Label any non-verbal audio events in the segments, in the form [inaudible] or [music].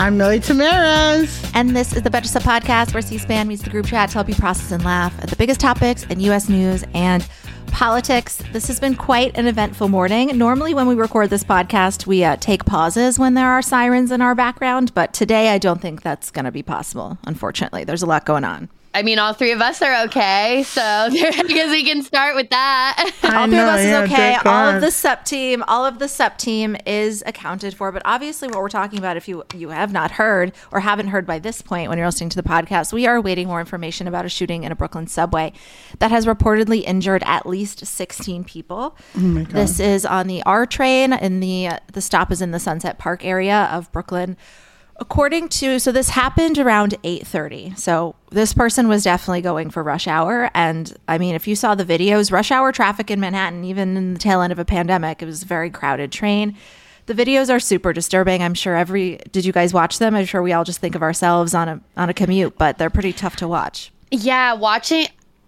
I'm Milly Tamarez. And this is the Betches Sup Podcast, where C-SPAN meets the group chat to help you process and laugh at the biggest topics in U.S. news and politics. This has been quite an eventful morning. Normally, when we record this podcast, we uh, take pauses when there are sirens in our background, but today I don't think that's going to be possible, unfortunately. There's a lot going on. I mean, all three of us are okay, so [laughs] because we can start with that. [laughs] all three of us is okay. All of the SUP team, all of the SUP team is accounted for. But obviously, what we're talking about, if you you have not heard or haven't heard by this point when you're listening to the podcast, we are awaiting more information about a shooting in a Brooklyn subway that has reportedly injured at least 16 people. Oh this is on the R train, and the the stop is in the Sunset Park area of Brooklyn according to so this happened around 8:30 so this person was definitely going for rush hour. And i mean if you saw the videos rush hour traffic in manhattan even in the tail end of a pandemic it was a very crowded train. The videos are super disturbing. I'm sure every did you guys watch them? I'm sure we all just think of ourselves on a on a commute but they're pretty tough to watch. Yeah watching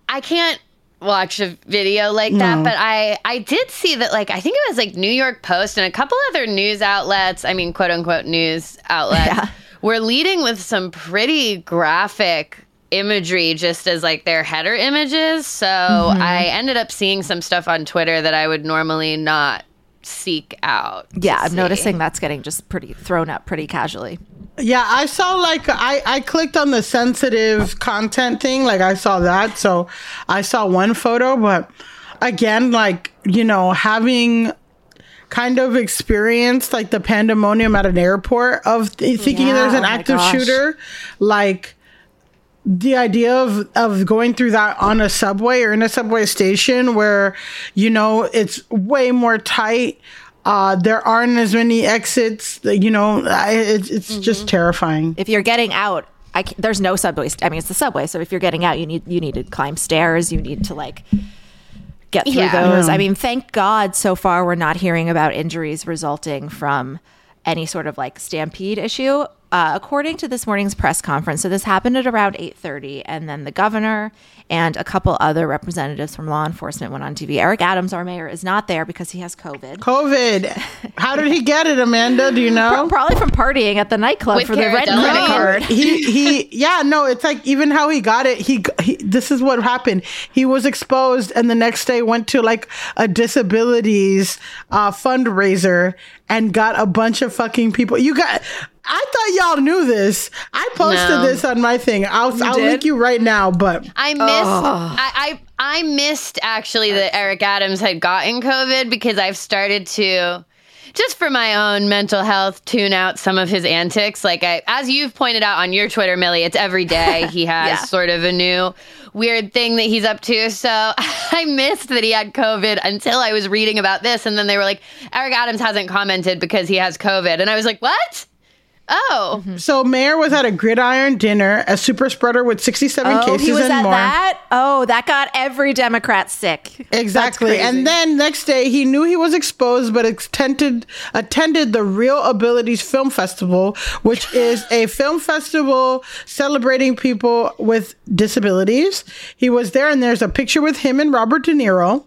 i can't watch a video like that but i i did see that like i think it was like new york post and a couple other news outlets i mean quote unquote news outlets Yeah. were leading with some pretty graphic imagery just as like their header images so Mm-hmm. i ended up seeing some stuff on twitter that i would normally not seek out yeah i'm see. noticing that's getting just pretty thrown up pretty casually Yeah, I saw like I I clicked on the sensitive content thing, like I saw that. So I saw one photo, but again, like, you know, having kind of experienced like the pandemonium at an airport of th- thinking Yeah, there's an oh active shooter, like the idea of of going through that on a subway or in a subway station where you know it's way more tight uh there aren't as many exits you know I, it's, it's just terrifying. If you're getting out I ca- there's no subway st- i mean it's the subway so if you're getting out you need you need to climb stairs you need to like get through Yeah. those. I mean thank god so far we're not hearing about injuries resulting from any sort of like stampede issue uh, according to this morning's press conference so this happened at around 8.30 and then the governor and a couple other representatives from law enforcement went on tv eric adams our mayor is not there because he has covid. Covid? How did he get it amanda? Do you know? Probably from partying at the nightclub With for the red Cara credit card. He he yeah no it's like even how he got it he, he this is what happened. He was exposed and the next day went to like a disabilities uh fundraiser and got a bunch of fucking people. You got I thought y'all knew this. I posted No. this on my thing. I'll I'll did? link you right now, but I missed. I, I I missed actually that Eric Adams had gotten COVID because I've started to, just for my own mental health, tune out some of his antics. Like I, as you've pointed out on your Twitter, Milly, it's every day [laughs] he has Yeah. sort of a new weird thing that he's up to. So [laughs] I missed that he had COVID until I was reading about this, and then they were like, Eric Adams hasn't commented because he has COVID, and I was like, what? Oh, so Mayor was at a gridiron dinner, a super spreader with 67 Oh, cases he was and at more. that. Oh, that got every Democrat sick. [laughs] Exactly. And then next day, he knew he was exposed, but attended attended the ReelAbilities Film Festival, which is a film festival celebrating people with disabilities. He was there, and there's a picture with him and Robert De Niro.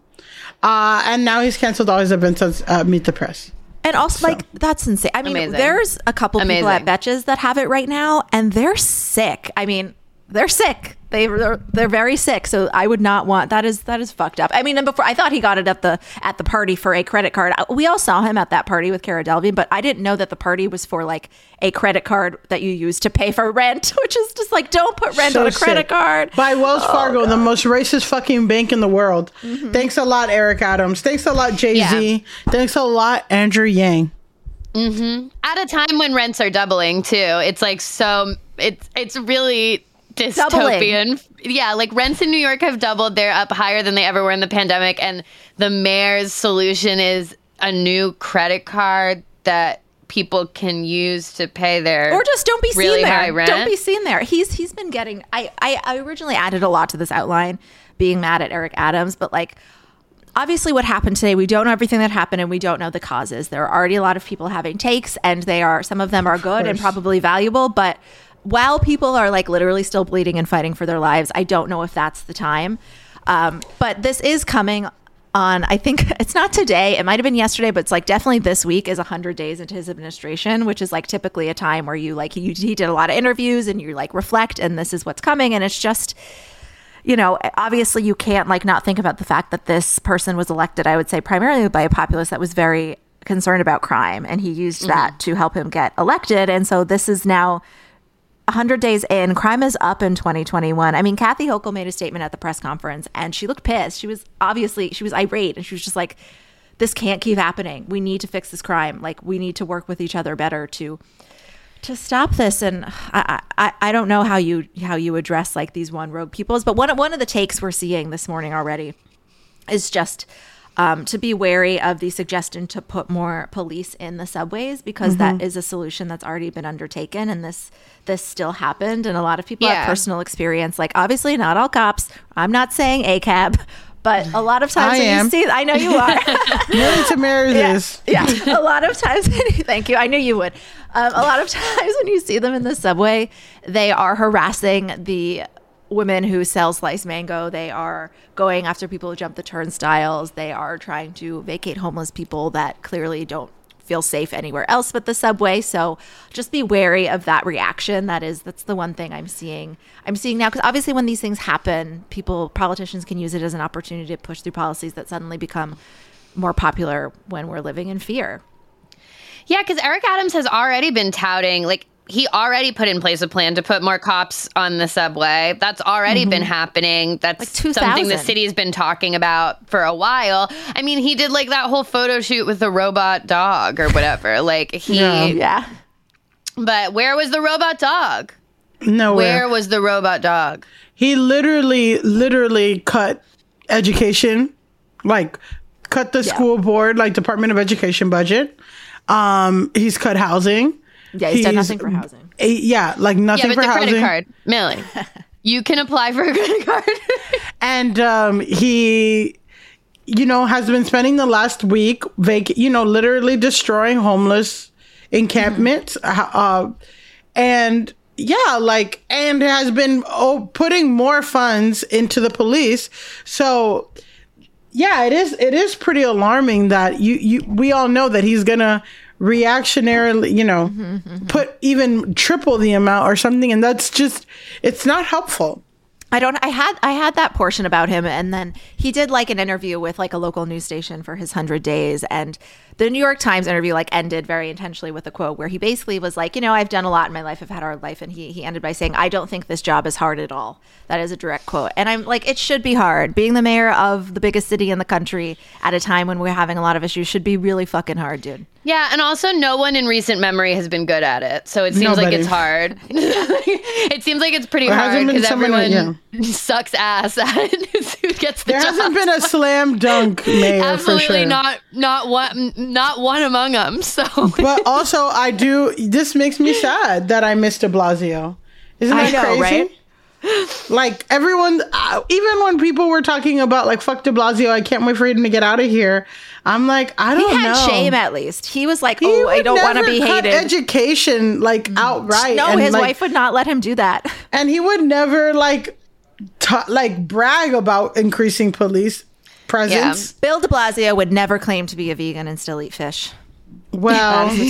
Uh, and now he's canceled all his events at uh, Meet the Press. And also, like, that's insane. I mean, Amazing. there's a couple people at Betches that have it right now, and they're sick. I mean, they're sick. They, they're they're very sick. So I would not want that. Is that is fucked up. I mean, and before I thought he got it at the at the party for a credit card. We all saw him at that party with Cara Delevingne, but I didn't know that the party was for like a credit card that you use to pay for rent, [laughs] which is just like don't put rent So on a credit sick. card. By Wells Fargo, the most racist fucking bank in the world. Mm-hmm. Thanks a lot, Eric Adams. Thanks a lot, Jay Z. Thanks a lot, Andrew Yang. At a time when rents are doubling too, it's like so. It's it's really dystopian. Yeah, like rents in New York have doubled. They're up higher than they ever were in the pandemic, and the mayor's solution is a new credit card that people can use to pay their or just don't be really seen there. rent. Don't be seen there. He's he's been getting. I, I I originally added a lot to this outline, being mad at Eric Adams, but like. Obviously, what happened today, we don't know everything that happened and we don't know the causes. There are already a lot of people having takes, and they are, some of them are good and probably valuable. But while people are like literally still bleeding and fighting for their lives, I don't know if that's the time. Um, but this is coming on i think [laughs] it's not today it might have been yesterday but it's like definitely this week is 100 days into his administration which is like typically a time where you like you, he did a lot of interviews and you like reflect and this is what's coming. And it's just you know obviously you can't like not think about the fact that this person was elected i would say primarily by a populace that was very concerned about crime. And he used that to help him get elected. And so this is now 100 days in, crime is up in 2021. I mean, Kathy Hochul made a statement at the press conference and she looked pissed. She was obviously, she was irate and she was just like, this can't keep happening. We need to fix this crime. Like, we need to work with each other better to to stop this and I, I I don't know how you how you address like these one rogue peoples but one one of the takes we're seeing this morning already is just um, to be wary of the suggestion to put more police in the subways because that is a solution that's already been undertaken and this this still happened and a lot of people Yeah. have personal experience like obviously not all cops i'm not saying a cab but a lot of times I when am. you see i know you are Milly Tamarez is. yeah, a lot of times. [laughs] thank you. I knew you would. Um, a lot of [laughs] times when you see them in the subway, they are harassing the women who sell sliced mango. They are going after people who jump the turnstiles. They are trying to vacate homeless people that clearly don't feel safe anywhere else but the subway. So just be wary of that reaction. That is, that's the one thing I'm seeing. I'm seeing now because obviously when these things happen, people, politicians can use it as an opportunity to push through policies that suddenly become more popular when we're living in fear. Yeah, because Eric Adams has already been touting, like, he already put in place a plan to put more cops on the subway. That's already been happening. That's Like something the city's been talking about for a while. I mean, he did like that whole photo shoot with the robot dog or whatever. [laughs] Like, he, Yeah. Yeah. but where was the robot dog? Nowhere. Where was the robot dog? he literally, literally cut education, like cut the school board, like Department of Education budget. Um, he's cut housing. Yeah, he's done nothing for housing. Eh, yeah, like nothing Yeah, but for the housing. credit card, Milly. [laughs] You can apply for a credit card. [laughs] and um, he you know has been spending the last week vac- you know literally destroying homeless encampments uh, and yeah like and has been oh, putting more funds into the police so yeah it is it is pretty alarming that you you we all know that he's gonna reactionarily you know mm-hmm, mm-hmm, mm-hmm. put even triple the amount or something and that's just it's not helpful. I don't I had I had that portion about him and then he did like an interview with like a local news station for his 100 days and the New York Times interview like ended very intentionally with a quote where he basically was like, you know, I've done a lot in my life, I've had a hard life and he he ended by saying, I don't think this job is hard at all. That is a direct quote. And I'm like it should be hard. Being the mayor of the biggest city in the country at a time when we're having a lot of issues should be really fucking hard, dude. Yeah, and also no one in recent memory has been good at it. So it seems like it's hard. [laughs] [laughs] it seems like it's pretty There hard because everyone that- [laughs] sucks ass at who gets the There job. hasn't been a slam dunk mayor for Absolutely sure. not not one not one among them. So [laughs] But also, I do. This makes me sad that I missed De Blasio. Isn't I that know, crazy? right? Like everyone, uh, even when people were talking about like "fuck De Blasio," I can't wait for him to get out of here. I'm like, I don't had know. shame at least. He was like, He "Oh, I don't want to be hated." Education like outright. no, and, his like, wife would not let him do that. and he would never like ta like brag about increasing police presence. Bill de Blasio would never claim to be a vegan and still eat fish. Well, [laughs] Bill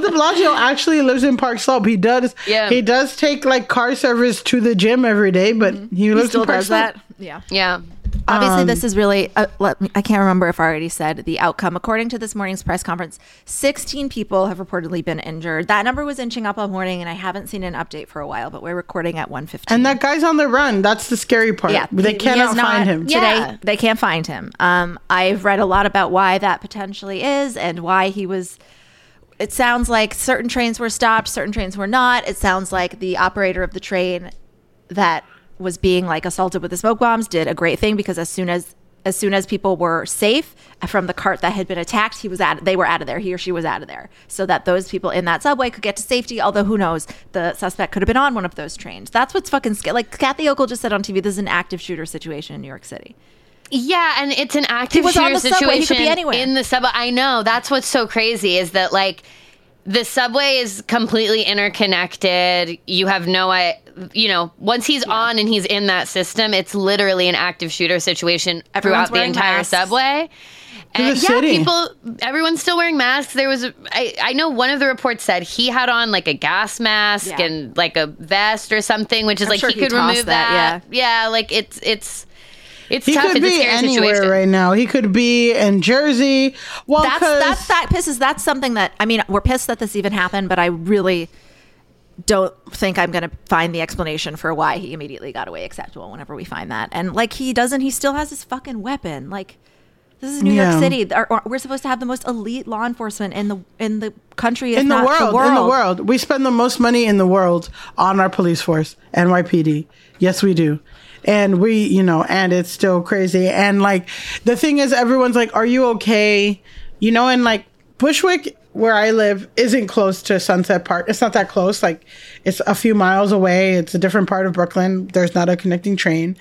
De Blasio actually lives in Park Slope. He does. Yeah. He does take like car service to the gym every day, but mm-hmm. he lives Still in Park does Slope. that. Yeah. Yeah. Obviously, Um, this is really, uh, let me, I can't remember if I already said the outcome. According to this morning's press conference, 16 people have reportedly been injured. That number was inching up all morning, and I haven't seen an update for a while, but we're recording at 115. And that guy's on the run. That's the scary part. yeah, they he- he cannot is not- find him. today. Yeah. They can't find him. Um, I've read a lot about why that potentially is and why he was. It sounds like certain trains were stopped, certain trains were not. It sounds like the operator of the train that was being like assaulted with the smoke bombs did a great thing because as soon as as soon as people were safe from the cart that had been attacked, he was out. They were out of there. He or she was out of there, so that those people in that subway could get to safety. Although who knows, the suspect could have been on one of those trains. That's what's fucking scary. Like Kathy Hochul just said on TV, this is an active shooter situation in New York City. Yeah, and it's an active was on shooter the subway. He could situation be anywhere. in the subway. I know that's what's so crazy is that like the subway is completely interconnected. You have no I you know, once he's on and he's in that system, it's literally an active shooter situation Everyone's throughout the entire masks. subway. And the yeah, city. people, everyone's still wearing masks. There was, a, I, I know one of the reports said he had on like a gas mask Yeah. and like a vest or something, which is I'm like sure he he could remove that, that. Yeah, like it's it's it's He tough. could it's be anywhere situation. right now. He could be in Jersey. Well, That's that's that pisses. That's something that I mean, we're pissed that this even happened, but I really don't think I'm going to find the explanation for why he immediately got away acceptable whenever we find that. And like he doesn't, he still has his fucking weapon. Like this is New Yeah. York City. Our- our- We're supposed to have the most elite law enforcement in the in the country, in the world, the world. in the world. We spend the most money in the world on our police force, NYPD. Yes, we do. And we, you know, and it's still crazy. And like the thing is everyone's like, "Are you okay?" You know, and like Bushwick where I live isn't close to Sunset Park. It's not that close. Like it's a few miles away. It's a different part of Brooklyn. There's not a connecting train.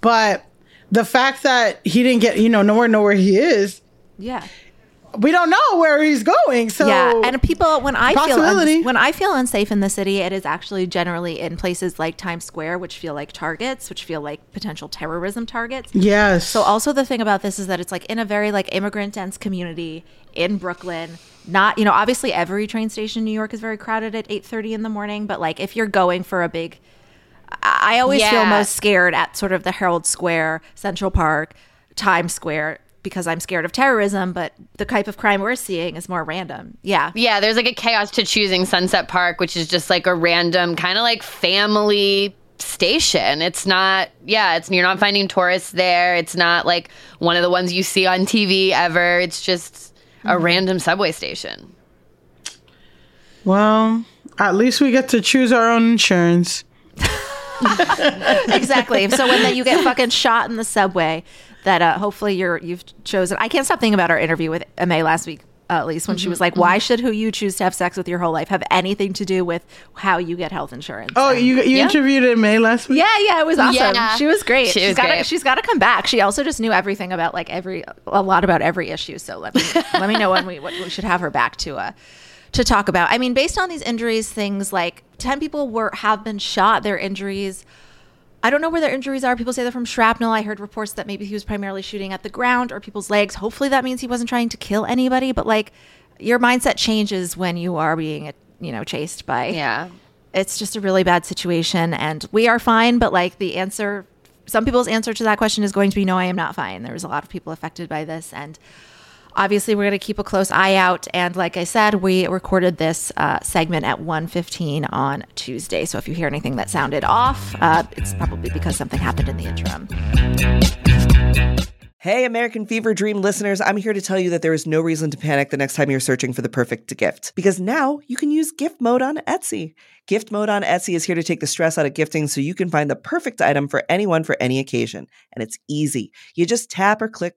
But the fact that he didn't get, you know, nowhere know where he is, Yeah. We don't know where he's going. So yeah, and people when I feel Possibility. uns- when I feel unsafe in the city, it is actually generally in places like Times Square, which feel like targets, which feel like potential terrorism targets. yes. So also the thing about this is that it's like in a very like immigrant dense community in Brooklyn. Not you know obviously every train station in New York is very crowded at eight thirty in the morning, but like if you're going for a big, I I always feel most scared at sort of the Herald Square, Central Park, Times Square because I'm scared of terrorism. But the type of crime we're seeing is more random. Yeah, Yeah, there's like a chaos to choosing Sunset Park, which is just like a random kind of like family station. It's not, yeah, it's you're not finding tourists there. It's not like one of the ones you see on TV ever. It's just a mm-hmm. random subway station. Well, at least we get to choose our own insurance. [laughs] exactly. so when that you get fucking shot in the subway, that uh, hopefully you're you've chosen. I can't stop thinking about our interview with Ma last week. Uh, at least when she was like, "Why should who you choose to have sex with your whole life have anything to do with how you get health insurance?" Oh, And- you you interviewed in May last week. yeah, yeah, it was awesome. Yeah. She was great. She She's was got great. to she's got to come back. She also just knew everything about like every a lot about every issue. So let me [laughs] let me know when we what we should have her back to uh to talk about. I mean, based on these injuries, things like ten people were have been shot. Their injuries. I don't know where their injuries are. People say they're from shrapnel. I heard reports that maybe he was primarily shooting at the ground or people's legs. Hopefully that means he wasn't trying to kill anybody, but like your mindset changes when you are being, you know, chased by Yeah. it's just a really bad situation and we are fine but like the answer some people's answer to that question is going to be no i am not fine There was a lot of people affected by this and obviously we're going to keep a close eye out and like i said we recorded this uh, segment at 1.15 on tuesday so if you hear anything that sounded off uh, it's probably because something happened in the interim Hey, American Fever Dream listeners, I'm here to tell you that there is no reason to panic the next time you're searching for the perfect gift. Because now you can use gift mode on Etsy. Gift mode on Etsy is here to take the stress out of gifting so you can find the perfect item for anyone for any occasion. And it's easy. You just tap or click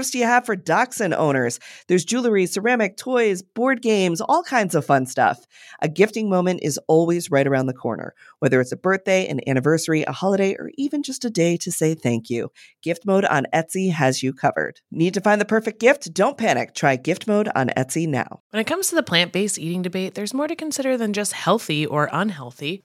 gifts do you have for dachshund owners? There's jewelry, ceramic, toys, board games, all kinds of fun stuff. A gifting moment is always right around the corner, whether it's a birthday, an anniversary, a holiday, or even just a day to say thank you. Gift mode on Etsy has you covered. Need to find the perfect gift? Don't panic. Try gift mode on Etsy now. When it comes to the plant based eating debate, there's more to consider than just healthy or unhealthy.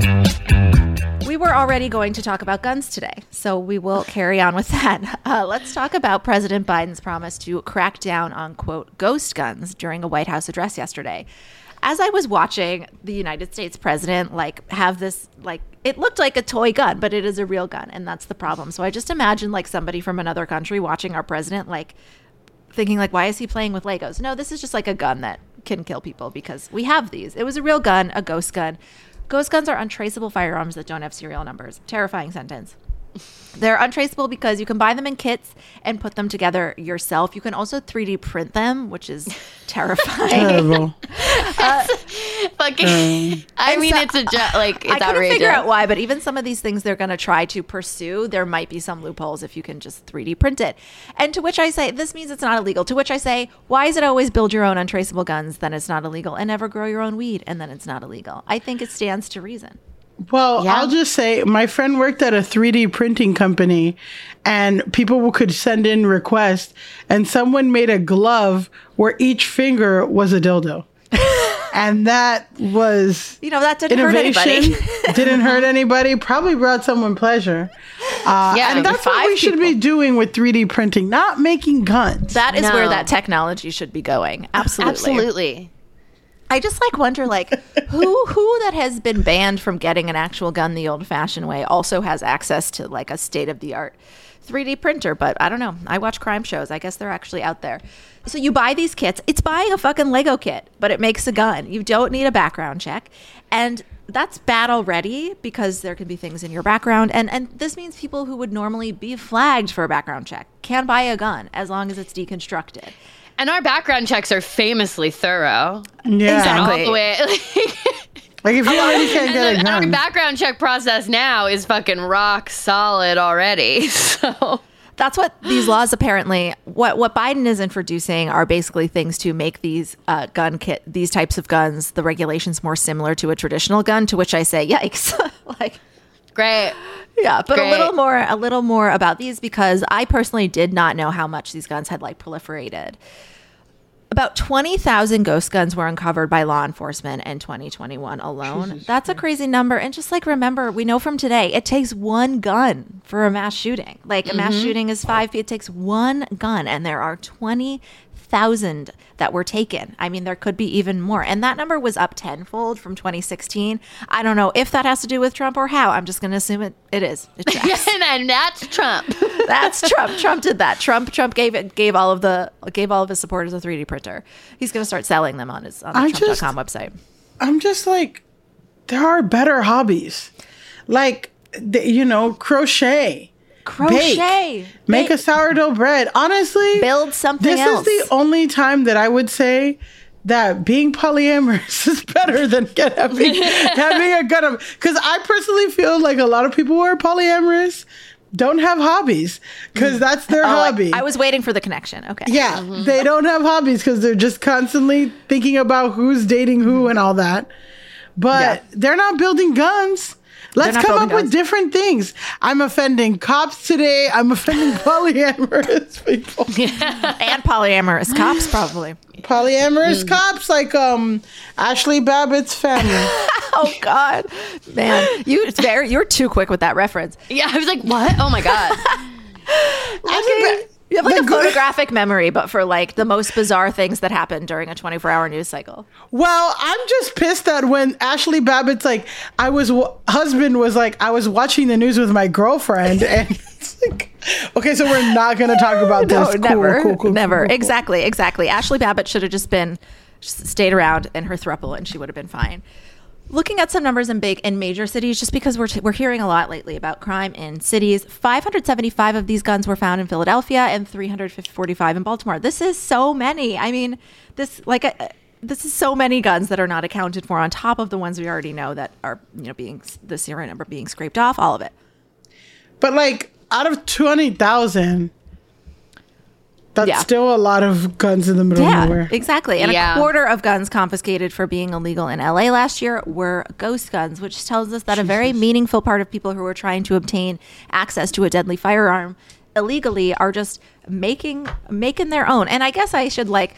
We were already going to talk about guns today, so we will carry on with that. [laughs] Uh, let's talk about President Biden's promise to crack down on, quote, ghost guns during a White House address yesterday. As I was watching the United States president, like, have this, like, it looked like a toy gun, but it is a real gun, and that's the problem. So I just imagine, like, somebody from another country watching our president, like, thinking, like, why is he playing with Legos? No, this is just like a gun that can kill people because we have these. It was a real gun, a ghost gun. Ghost guns are untraceable firearms that don't have serial numbers. Terrifying sentence. They're untraceable because you can buy them in kits and put them together yourself. You can also 3D print them, which is [laughs] terrifying. Terrible. [laughs] Uh, Fucking. I mean, so- it's a ju- like it's I couldn't outrageous. figure out why, but even some of these things they're going to try to pursue, there might be some loopholes if you can just 3D print it. And to which I say, this means it's not illegal. To which I say, why is it always build your own untraceable guns, then it's not illegal, and never grow your own weed, and then it's not illegal? I think it stands to reason. Well, Yeah. I'll just say my friend worked at a 3D printing company and people could send in requests and someone made a glove where each finger was a dildo. [laughs] and that was You know, that didn't hurt innovation. anybody. [laughs] [laughs] didn't hurt anybody. Probably brought someone pleasure. Uh, Yeah, and that's what five we should be doing with 3D printing, not making guns. That is where that technology should be going. Absolutely. Absolutely. I just like wonder like who who that has been banned from getting an actual gun the old fashioned way also has access to like a state of the art 3D printer, but I don't know. I watch crime shows. I guess they're actually out there. So you buy these kits. It's buying a fucking Lego kit, but it makes a gun. You don't need a background check. And that's bad already because there can be things in your background and and this means people who would normally be flagged for a background check can buy a gun as long as it's deconstructed. And our background checks are famously thorough. yeah. Exactly. All the way. [laughs] Like if you already can't and, get the, a and our background check process now is fucking rock solid already. [laughs] So That's what these laws apparently what what Biden is introducing are basically things to make these uh, gun kit these types of guns the regulations more similar to a traditional gun. To which I say, yikes! [laughs] like, great. yeah, but a little more a little more about these because I personally did not know how much these guns had like proliferated. About 20,000 ghost guns were uncovered by law enforcement in 2021 alone. That's a crazy number. And just like remember, we know from today, it takes one gun for a mass shooting. Like a mass mm-hmm. shooting is five, it takes one gun, and there are 20,000 that were taken. I mean, there could be even more. And that number was up tenfold from 2016. I don't know if that has to do with Trump or how. I'm just going to assume it, it is. It [laughs] and, and that's Trump. [laughs] That's Trump. Trump did that. Trump Trump gave it gave all of the gave all of his supporters a 3D printer. He's going to start selling them on his on the Trump.com website. I'm just like, there are better hobbies, like the, you know, crochet, Crochet. bake, make a sourdough bread. Honestly, Build something This else. is the only time that I would say that being polyamorous [laughs] is better than get having [laughs] having a gun. Because I personally feel like a lot of people who are polyamorous don't have hobbies because mm. that's their Oh, hobby. I, was waiting for the connection. Okay. yeah, mm-hmm. they don't have hobbies because they're just constantly thinking about who's dating who and all that. But Yeah. they're not building guns. Let's come up building with different things. I'm offending cops today. I'm offending [laughs] polyamorous people. Yeah. [laughs] and polyamorous cops probably. Polyamorous cops like um Ashli Babbitt's family. [laughs] Oh God, man, you it's very you're too quick with that reference. Yeah, I was like, what? Oh my god. Okay. You have like The a good- photographic memory, but for like the most bizarre things that happen during a 24 hour news cycle. Well, I'm just pissed that when Ashli Babbitt's like, I was w- husband was like, I was watching the news with my girlfriend, [laughs] and it's like, okay, so we're not gonna talk about this. No, Cool, never, cool, cool, never. Exactly, exactly. Ashli Babbitt should have just been just stayed around in her thruple, and she would have been fine. Looking at some numbers in big in major cities, just because we're, t- we're hearing a lot lately about crime in cities. 575 of these guns were found in Philadelphia and 345 in Baltimore. This is so many. I mean, this like uh, this is so many guns that are not accounted for on top of the ones we already know that are you know being the serial number being scraped off. All of it. But like, out of twenty thousand, that's Yeah. still a lot of guns in the middle Yeah, of nowhere. exactly. And Yeah. a quarter of guns confiscated for being illegal in LA last year were ghost guns, which tells us that a very meaningful part of people who are trying to obtain access to a deadly firearm illegally are just making making their own. And I guess I should like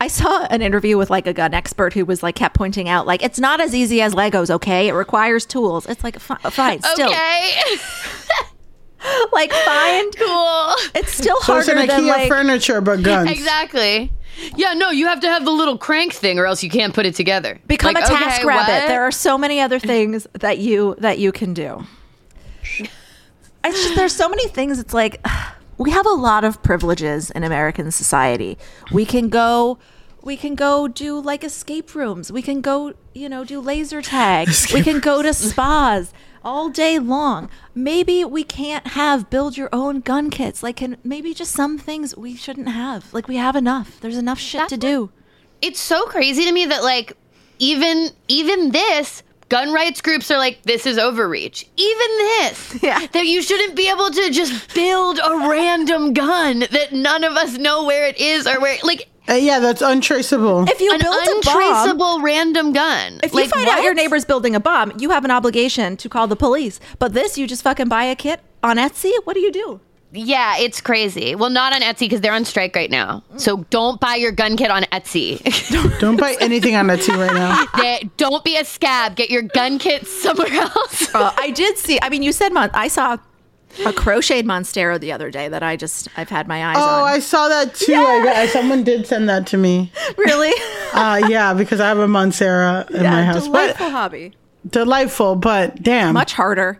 I saw an interview with like a gun expert who was like kept pointing out like it's not as easy as Legos, okay? It requires tools. It's like fi- fine, still okay. [laughs] [laughs] like fine. cool. It's still So it's harder an than IKEA like furniture, but guns. Exactly. Yeah, no, you have to have the little crank thing or else you can't put it together. become Like, a okay, TaskRabbit. what? There are so many other things that you that you can do. It's just there's so many things. It's like [sighs] we have a lot of privileges in American society. We can go. We can go do like escape rooms. We can go, you know, do laser tag. [laughs] we can go to spas all day long. Maybe we can't have build your own gun kits. Like, can maybe just some things we shouldn't have. Like, we have enough. There's enough shit to do. it's so crazy to me that like even even this gun rights groups are like this is overreach even this [laughs] Yeah. that you shouldn't be able to just build a random gun that none of us know where it is or where like Uh, yeah, that's untraceable. If you an build a bomb, untraceable random gun If you Like, find out your neighbor's building a bomb, you have an obligation to call the police. But this, you just fucking buy a kit on Etsy. What do you do? yeah it's crazy well not on etsy because they're on strike right now so don't buy your gun kit on etsy [laughs] Don't buy anything on Etsy right now. [laughs] They- don't be a scab get your gun kit somewhere [laughs] else Uh, I did see. I mean, you said mon- I saw a crocheted monstera the other day that I just I've had my eyes Oh, on. Oh, I saw that too. I got, someone did send that to me. [laughs] really [laughs] Uh, yeah, because I have a monstera in my house. delightful But hobby. delightful, but damn. much harder.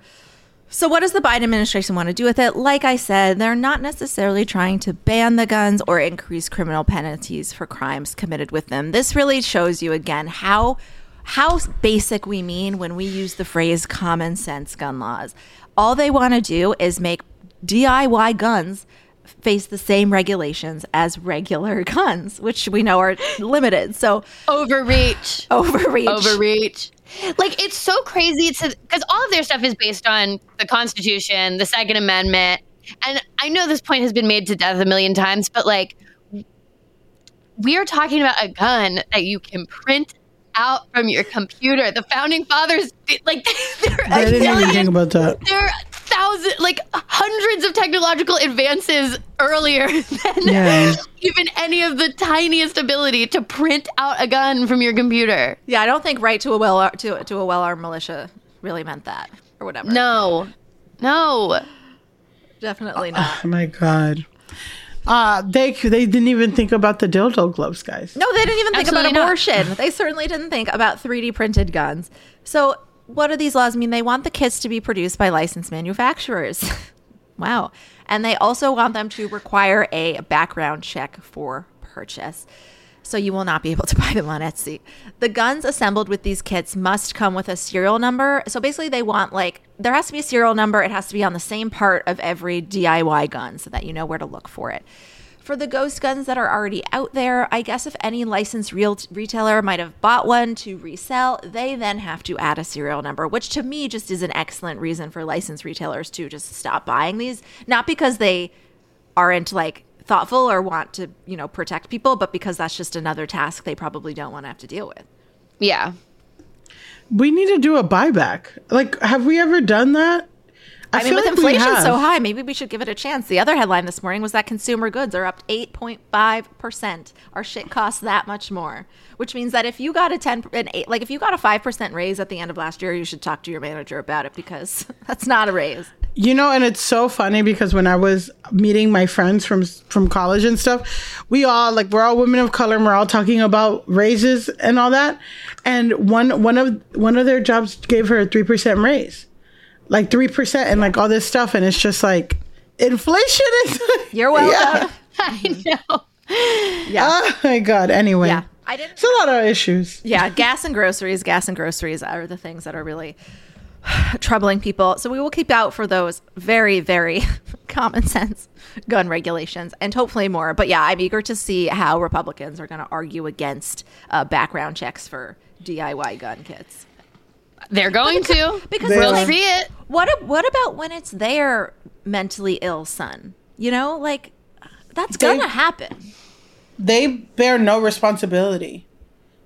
So, what does the Biden administration want to do with it? Like I said, they're not necessarily trying to ban the guns or increase criminal penalties for crimes committed with them. This really shows you again how how basic we mean when we use the phrase common sense gun laws. All they want to do is make DIY guns face the same regulations as regular [laughs] guns, which we know are limited. So, overreach [sighs] overreach. overreach. Like it's so crazy to because all of their stuff is based on the Constitution, the Second Amendment, and I know this point has been made to death a million times, but like we are talking about a gun that you can print out from your computer. The founding fathers, like, [laughs] there are I a didn't even million think about that. there are thousands, like hundreds of technological advances earlier [laughs] than Yeah. even any of the tiniest ability to print out a gun from your computer. Yeah, I don't think right to a well to to a well armed militia really meant that or whatever. No, no. definitely not. Oh my god. Uh, they they didn't even think about the dildo gloves, guys. No, they didn't even think about Absolutely not. abortion. They certainly didn't think about 3D printed guns. So, what do these laws mean? They want the kits to be produced by licensed manufacturers. [laughs] wow. And they also want them to require a background check for purchase. So you will not be able to [laughs] buy them on Etsy. The guns assembled with these kits must come with a serial number. So basically, they want like there has to be a serial number. It has to be on the same part of every DIY gun so that you know where to look for it. for the ghost guns that are already out there, I guess if any licensed real retailer might have bought one to resell, they then have to add a serial number, which to me just is an excellent reason for licensed retailers to just stop buying these. Not because they aren't like thoughtful or want to, you know, protect people, but because that's just another task they probably don't want to have to deal with. Yeah. We need to do a buyback. Like, have we ever done that? I, mean, feel with like we inflation so high, maybe we should give it a chance. The other headline this morning was that consumer goods are up 8.5%. Our shit costs that much more, which means that if you got a 10 an 8 like if you got a 5% raise at the end of last year, you should talk to your manager about it because [laughs] that's not a raise. You know, and it's so funny because when I was meeting my friends from from college and stuff, we all like we're all women of color and we're all talking about raises and all that. And one one of one of their jobs gave her a three percent raise, like three percent, and like all this stuff, and it's just like inflation is. [laughs] You're welcome. [laughs] I know. [laughs] Yeah. oh my god. Anyway, Yeah. I didn't it's a lot of issues. yeah, gas and groceries, gas and groceries are the things that are really [sighs] troubling people. So we will keep out for those very, very [laughs] common sense gun regulations and hopefully more. But yeah, I'm eager to see how Republicans are going to argue against uh, background checks for DIY gun kits. They're going to. because [laughs] They we'll are. see it. What what about when it's their mentally ill son? You know, like that's They- gonna happen. They bear no responsibility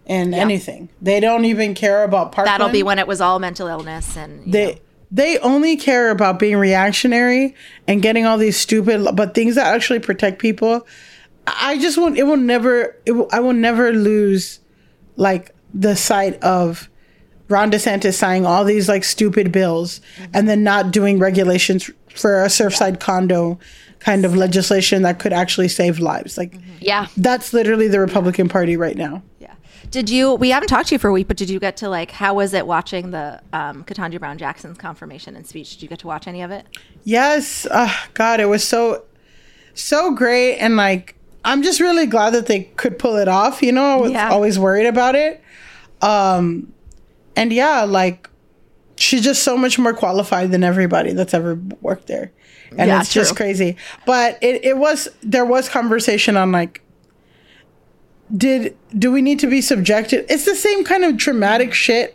in anything. They don't even care about Parkland. That'll be when it was all mental illness and they know. they only care about being reactionary and getting all these stupid but things that actually protect people i just won't it will never it will, i will never lose like the sight of ron desantis signing all these like stupid bills and then not doing regulations for a surfside condo kind of legislation that could actually save lives like Yeah. that's literally the republican party right now Yeah. Did you? We haven't talked to you for a week, but did you get to like? How was it watching the um, Ketanji Brown Jackson's confirmation and speech? Did you get to watch any of it? Yes. Uh, God, it was so, so great. And like, I'm just really glad that they could pull it off. You know, I was Yeah. always worried about it. Um, and yeah, like, she's just so much more qualified than everybody that's ever worked there. And Yeah, it's just crazy. But it, it was, there was conversation on like, did, do we need to be subjected? It's the same kind of traumatic shit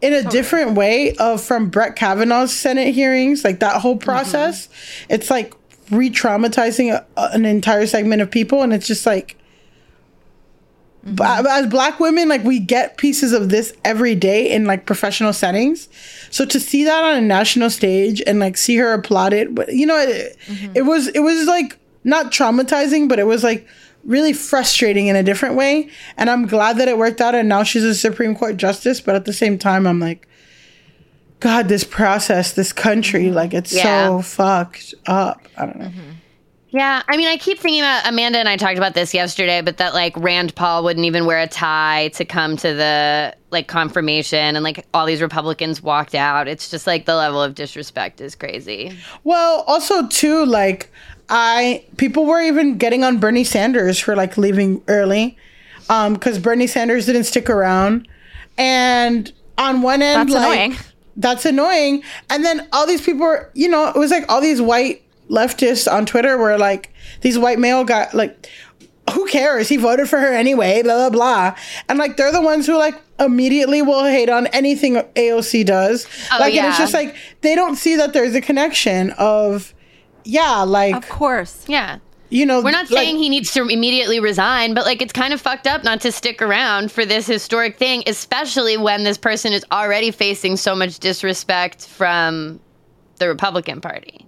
in a different way of from Brett Kavanaugh's Senate hearings, like that whole mm-hmm. process. It's like re-traumatizing a, an entire segment of people, and it's just like. Mm-hmm. b- As black women, like we get pieces of this every day in like professional settings. So to see that on a national stage and like see her applauded, you know, it, mm-hmm. it was it was like not traumatizing, but it was like really frustrating in a different way. And I'm glad that it worked out. And now she's a Supreme Court justice. But at the same time, I'm like, God, this process, this country, mm-hmm. like it's Yeah. so fucked up. I don't know. Mm-hmm. Yeah, I mean, I keep thinking about Amanda and I talked about this yesterday, but that like Rand Paul wouldn't even wear a tie to come to the like confirmation, and like all these Republicans walked out. It's just like the level of disrespect is crazy. Well, also too, like I people were even getting on Bernie Sanders for like leaving early, um, because Bernie Sanders didn't stick around, and on one end, That's like, annoying. That's annoying. And then all these people were, you know, it was like all these white leftists on Twitter were like these white male guy like. Who cares? He voted for her anyway, blah blah blah. And like they're the ones who like immediately will hate on anything AOC does. Oh, like and it's just like they don't see that there's a connection of yeah, like Of course. Yeah. you know We're not like, saying he needs to immediately resign, but like it's kind of fucked up not to stick around for this historic thing, especially when this person is already facing so much disrespect from the Republican Party.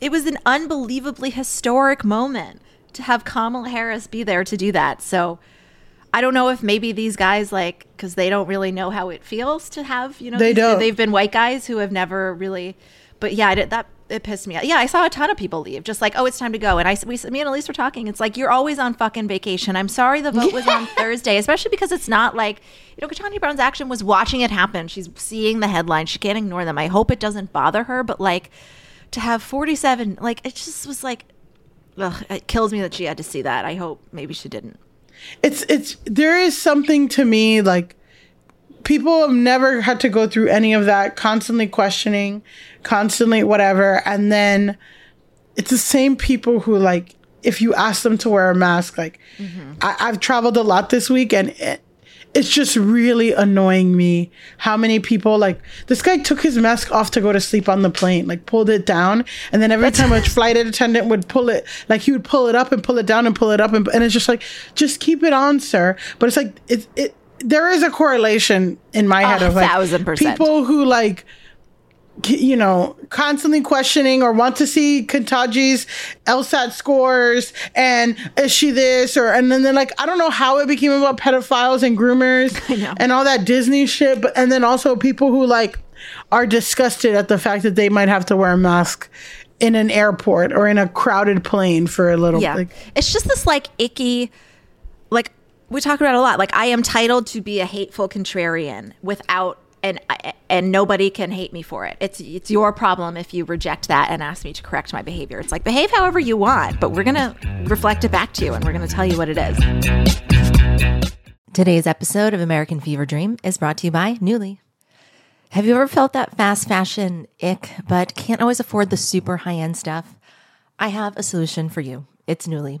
It was an unbelievably historic moment to have Kamala Harris be there to do that. So I don't know if maybe these guys like because they don't really know how it feels to have you know They these- don't. they've been white guys who have never really. But yeah, I did, that it pissed me off. Yeah, I saw a ton of people leave, just like, oh, it's time to go. And I, we, me and Alise were talking. It's like you're always on fucking vacation. I'm sorry the vote was on [laughs] Thursday, especially because it's not like you know, Ketanji Brown Jackson was watching it happen. She's seeing the headlines. She can't ignore them. I hope it doesn't bother her, but like to have 47, like it just was like, ugh, it kills me that she had to see that. I hope maybe she didn't. it's it's there is something to me like people have never had to go through any of that constantly questioning constantly whatever and then it's the same people who like if you ask them to wear a mask. Like, mm-hmm. I, I've traveled a lot this week, and it, it's just really annoying me how many people like this guy took his mask off to go to sleep on the plane, like pulled it down, and then every time a [laughs] flight attendant would pull it, like he would pull it up and pull it down and pull it up, and, and it's just like, just keep it on, sir. But it's like it it there is a correlation in my head of like thousand percent. people who like you know, constantly questioning or want to see Ketanji's LSAT scores and is she this or and then they're like I don't know how it became about pedophiles and groomers [laughs] and all that Disney shit, but and then also people who like are disgusted at the fact that they might have to wear a mask in an airport or in a crowded plane for a little Yeah. like it's just this like icky, we talk about a lot. Like I am titled to be a hateful contrarian without and and nobody can hate me for it. It's it's your problem if you reject that and ask me to correct my behavior. It's like behave however you want, but we're gonna reflect it back to you and we're gonna tell you what it is. Today's episode of American Fever Dream is brought to you by Nuuly. Have you ever felt that fast fashion ick, but can't always afford the super high end stuff? I have a solution for you. It's Nuuly.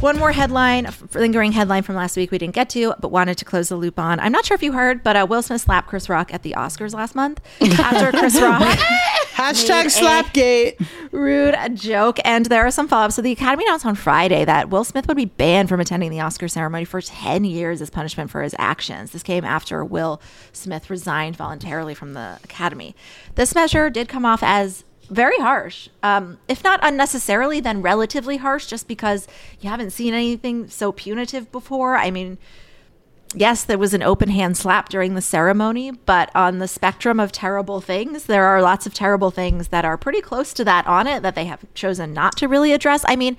One more headline, lingering headline from last week we didn't get to, but wanted to close the loop on. I'm not sure if you heard, but uh, Will Smith slapped Chris Rock at the Oscars last month [laughs] after Chris Rock hashtag slapgate. rude joke. And there are some follow ups. So the Academy announced on Friday that Will Smith would be banned from attending the Oscar ceremony for 10 years as punishment for his actions. This came after Will Smith resigned voluntarily from the Academy. This measure did come off as very harsh. Um, if not unnecessarily, then relatively harsh, just because you haven't seen anything so punitive before. I mean, yes, there was an open hand slap during the ceremony, but on the spectrum of terrible things, there are lots of terrible things that are pretty close to that on it that they have chosen not to really address. I mean,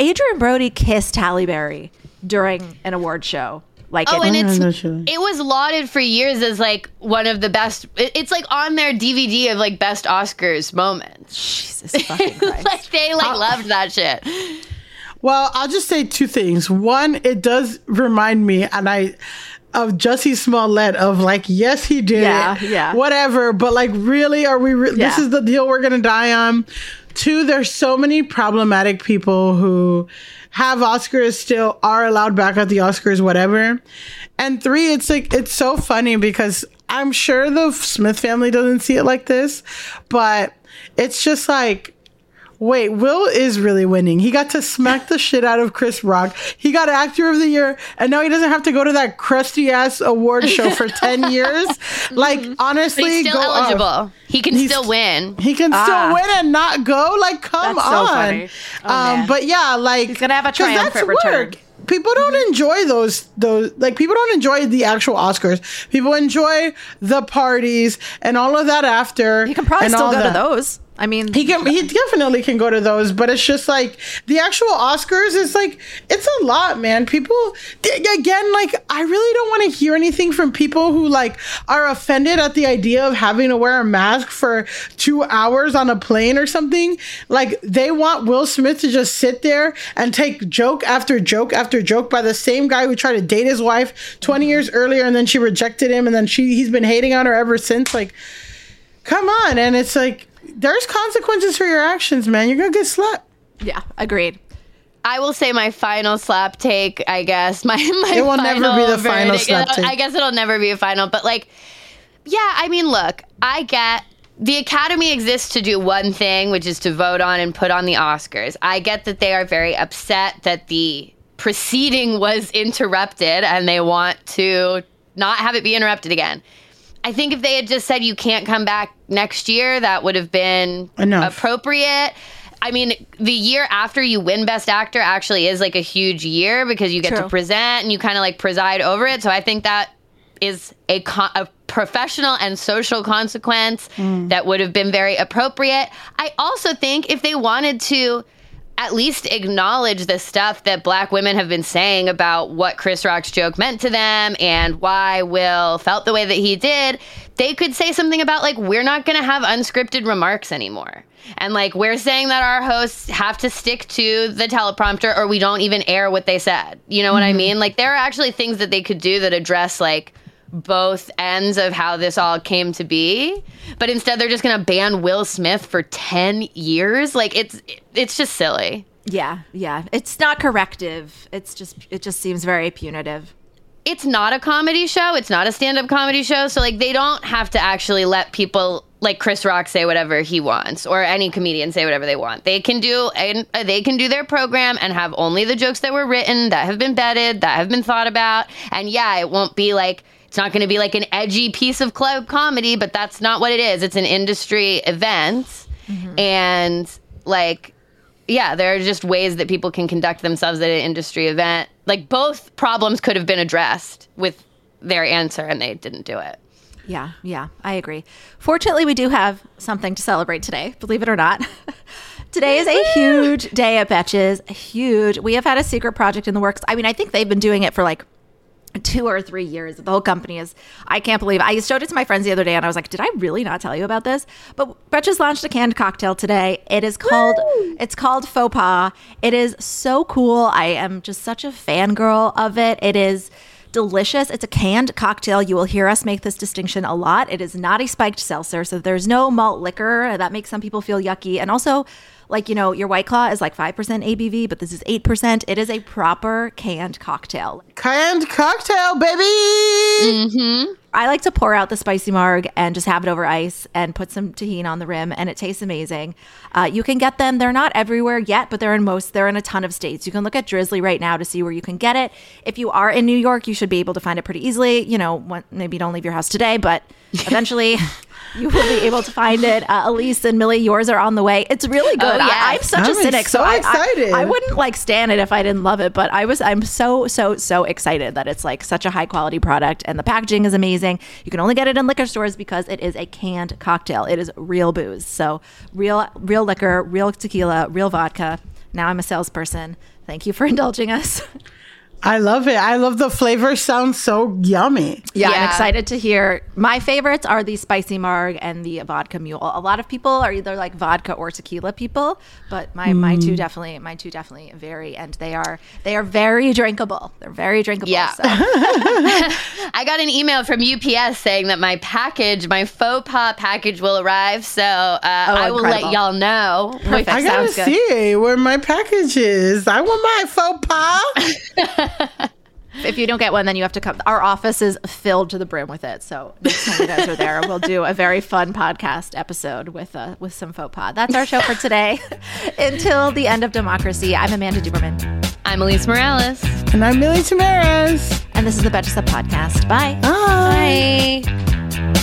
Adrien Brody kissed Halle Berry during an award show. Like, Oh, it- and it's it was lauded for years as like one of the best. it- It's like on their DVD of like best Oscars moments. Jesus fucking [laughs] Christ. like they like loved that shit. Well, I'll just say two things. One, it does remind me, and I of Jussie Smollett of like, yes, he did Yeah, it, yeah. whatever. But like, really, are we? Re- This is the deal we're gonna die on. Two, there's so many problematic people who have Oscars still are allowed back at the Oscars, whatever. And three, it's like it's so funny because I'm sure the Smith family doesn't see it like this, but it's just like Wait, Will is really winning. He got to smack the shit out of Chris Rock. He got Actor of the Year, and now he doesn't have to go to that crusty ass award show for 10 [laughs] years. Like, honestly, But he's still go eligible. off. He can He's- still win. He can Ah. still win and not go. Like, come That's so on. funny. Oh, um, but yeah, like He's gonna have a 'cause that's triumphant return. People don't enjoy those those like people don't enjoy the actual Oscars. People enjoy the parties and all of that after. You can probably still all go to those. I mean, He can. He definitely can go to those, but it's just like the actual Oscars is like it's a lot, man. People again, like I really don't want to hear anything from people who like are offended at the idea of having to wear a mask for two hours on a plane or something. Like they want Will Smith to just sit there and take joke after joke after joke by the same guy who tried to date his wife 20 mm-hmm. years earlier, and then she rejected him, and then she he's been hating on her ever since. Like come on and it's like there's consequences for your actions man you're gonna get slapped yeah, agreed. I will say my final slap take. I guess [laughs] my my It will never be the final verdict- slap take. I guess it'll never be a final, but like, yeah. I mean, look, I get the Academy exists to do one thing, which is to vote on and put on the Oscars. I get that they are very upset that the proceeding was interrupted and they want to not have it be interrupted again. I think if they had just said you can't come back next year, that would have been Enough. appropriate. I mean, the year after you win Best Actor actually is like a huge year because you get to present and you kind of like preside over it. So I think that is a, co- a professional and social consequence mm. that would have been very appropriate. I also think if they wanted to at least acknowledge the stuff that black women have been saying about what Chris Rock's joke meant to them and why Will felt the way that he did, they could say something about like we're not going to have unscripted remarks anymore. And like we're saying that our hosts have to stick to the teleprompter or we don't even air what they said. You know what I mm-hmm. mean? Like there are actually things that they could do that address like both ends of how this all came to be. But instead they're just going to ban Will Smith for 10 years. Like it's it's just silly. Yeah, yeah. It's not corrective. It's just it just seems very punitive. It's not a comedy show. It's not a stand-up comedy show. So like they don't have to actually let people like Chris Rock say whatever he wants or any comedian say whatever they want. They can do and uh, they can do their program and have only the jokes that were written, that have been vetted, that have been thought about. And yeah, it won't be like it's not going to be like an edgy piece of club comedy, but that's not what it is. It's an industry event. Mm-hmm. And like yeah, there are just ways that people can conduct themselves at an industry event. Like both problems could have been addressed with their answer and they didn't do it. Yeah, yeah, I agree. Fortunately, we do have something to celebrate today, believe it or not. [laughs] today is a huge day at Betches. Huge. We have had a secret project in the works. I mean, I think they've been doing it for like two or three years. The whole company is, I can't believe I showed it to my friends the other day and I was like, did I really not tell you about this? But Brett just launched a canned cocktail today. It is called, it's called Faux Pas. It is so cool. I am just such a fangirl of it. It is delicious. It's a canned cocktail. You will hear us make this distinction a lot. It is not a spiked seltzer, so there's no malt liquor. That makes some people feel yucky. And also, like, you know, your White Claw is like 5% ABV, but this is 8%. It is a proper canned cocktail. canned cocktail baby I like to pour out the spicy marg and just have it over ice and put some tahini on the rim, and it tastes amazing. Uh, you can get them; they're not everywhere yet, but they're in most. They're in a ton of states. You can look at Drizzly right now to see where you can get it. If you are in New York, you should be able to find it pretty easily. You know, maybe don't leave your house today, but eventually. [laughs] [laughs] You will be able to find it. Uh, Alise and Milly, yours are on the way. It's really good. Oh, yes. I, am such a I'm cynic, so, so I, I- excited. I wouldn't like stand it if I didn't love it, but I was I'm so so so excited that it's like such a high quality product and the packaging is amazing. You can only get it in liquor stores because it is a canned cocktail. It is real booze. So real real liquor, real tequila, real vodka. Now I'm a salesperson. Thank you for [laughs] indulging us. I love it i love the flavor sounds so yummy Yeah, I'm excited to hear. My favorites are the spicy marg and the vodka mule. A lot of people are either like vodka or tequila people, but my my two definitely my two definitely vary, and they are they are very drinkable. They're very drinkable. Yeah. so. [laughs] [laughs] I got an email from UPS saying that my package, my faux pas package will arrive. So uh, I will incredible. let y'all know. Perfect. i gotta sounds good. see where my package is i want my faux pas [laughs] if if you don't get one, then you have to come. Our office is filled to the brim with it. So next time you guys are there, we'll do a very fun podcast episode with uh, with some faux pod. That's our show for today. [laughs] Until the end of democracy, I'm Amanda Duberman. I'm Alise Morales. And I'm Milly Tamarez. And this is the Betches Sup podcast. Bye. Bye. Bye.